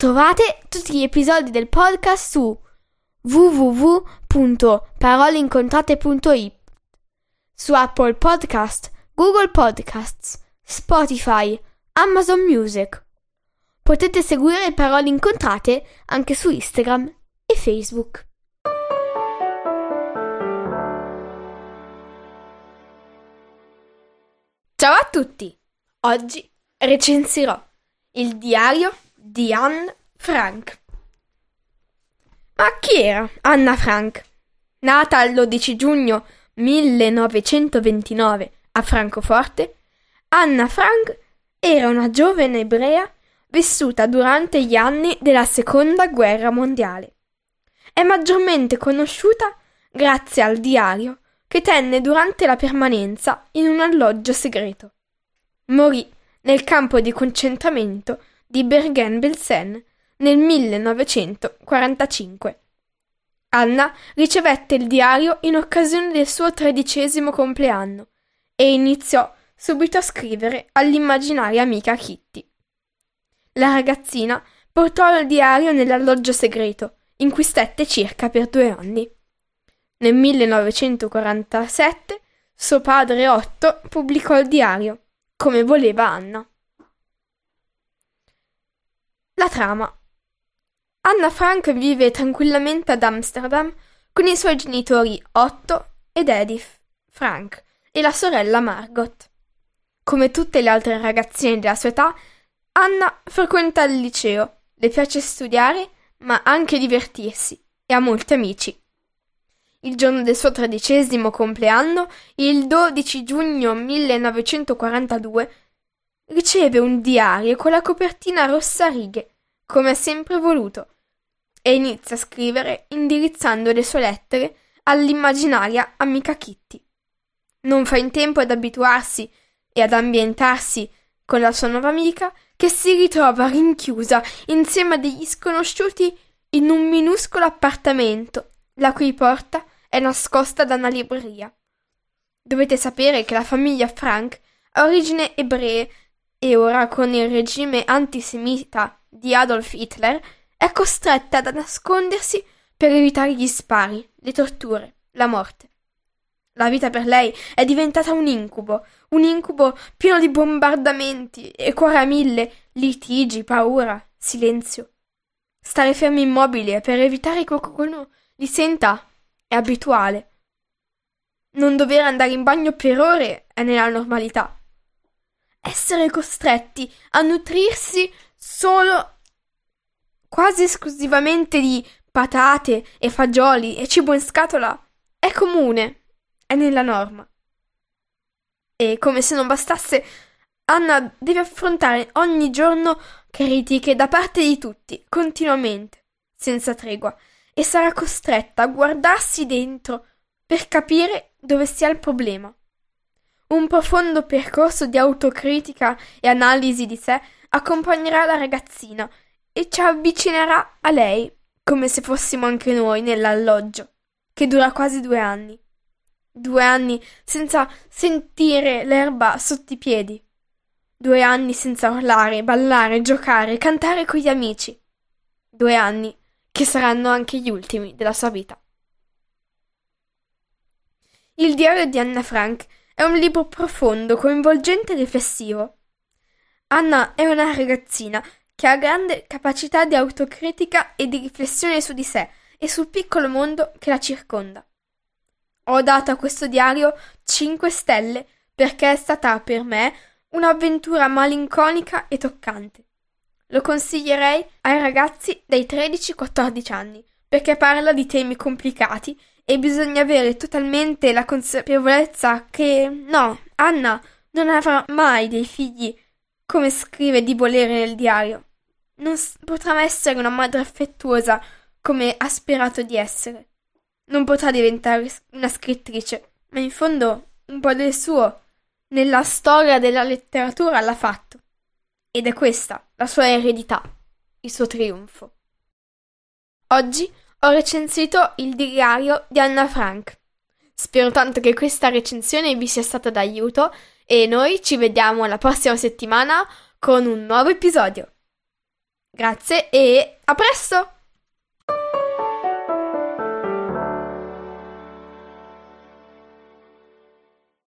Trovate tutti gli episodi del podcast su www.paroleincontrate.it su Apple Podcast, Google Podcasts, Spotify, Amazon Music. Potete seguire Parole Incontrate anche su Instagram e Facebook. Ciao a tutti! Oggi recensirò il diario di Anne Frank. Ma chi era Anna Frank? Nata l'11 giugno 1929 a Francoforte, Anna Frank era una giovane ebrea vissuta durante gli anni della Seconda Guerra Mondiale. È maggiormente conosciuta grazie al diario che tenne durante la permanenza in un alloggio segreto. Morì nel campo di concentramento di Bergen-Belsen nel 1945. Anna ricevette il diario in occasione del suo tredicesimo compleanno e iniziò subito a scrivere all'immaginaria amica Kitty. La ragazzina portò il diario nell'alloggio segreto, in cui stette circa per due anni. Nel 1947 suo padre Otto pubblicò il diario, come voleva Anna. La trama. Anna Frank vive tranquillamente ad Amsterdam con i suoi genitori Otto ed Edith Frank e la sorella Margot. Come tutte le altre ragazzine della sua età, Anna frequenta il liceo, le piace studiare, ma anche divertirsi e ha molti amici. Il giorno del suo tredicesimo compleanno, il 12 giugno 1942, riceve un diario con la copertina rossa a righe, come ha sempre voluto, e inizia a scrivere indirizzando le sue lettere all'immaginaria amica Kitty. Non fa in tempo ad abituarsi e ad ambientarsi con la sua nuova amica che si ritrova rinchiusa insieme a degli sconosciuti in un minuscolo appartamento, la cui porta è nascosta da una libreria. Dovete sapere che la famiglia Frank ha origini ebree e ora con il regime antisemita di Adolf Hitler è costretta ad nascondersi per evitare gli spari, le torture, la morte. La vita per lei è diventata un incubo, un incubo pieno di bombardamenti e cuore a mille, litigi, paura, silenzio. Stare fermi immobili per evitare che qualcuno li senta è abituale. Non dover andare in bagno per ore è nella normalità essere costretti a nutrirsi solo quasi esclusivamente di patate e fagioli e cibo in scatola è comune, è nella norma. E come se non bastasse, Anna deve affrontare ogni giorno critiche da parte di tutti, continuamente, senza tregua, e sarà costretta a guardarsi dentro per capire dove sia il problema. Un profondo percorso di autocritica e analisi di sé accompagnerà la ragazzina e ci avvicinerà a lei, come se fossimo anche noi nell'alloggio, che dura quasi due anni. Due anni senza sentire l'erba sotto i piedi. Due anni senza urlare, ballare, giocare, cantare con gli amici. Due anni che saranno anche gli ultimi della sua vita. Il diario di Anna Frank è un libro profondo, coinvolgente e riflessivo. Anna è una ragazzina che ha grande capacità di autocritica e di riflessione su di sé e sul piccolo mondo che la circonda. Ho dato a questo diario 5 stelle perché è stata per me un'avventura malinconica e toccante. Lo consiglierei ai ragazzi dai 13-14 anni perché parla di temi complicati e bisogna avere totalmente la consapevolezza che no, Anna non avrà mai dei figli come scrive di volere nel diario. non potrà mai essere una madre affettuosa come ha sperato di essere. Non potrà diventare una scrittrice, ma in fondo un po' del suo nella storia della letteratura l'ha fatto. Ed è questa la sua eredità, il suo trionfo. Oggi ho recensito il diario di Anna Frank. Spero tanto che questa recensione vi sia stata d'aiuto e noi ci vediamo la prossima settimana con un nuovo episodio. Grazie e a presto!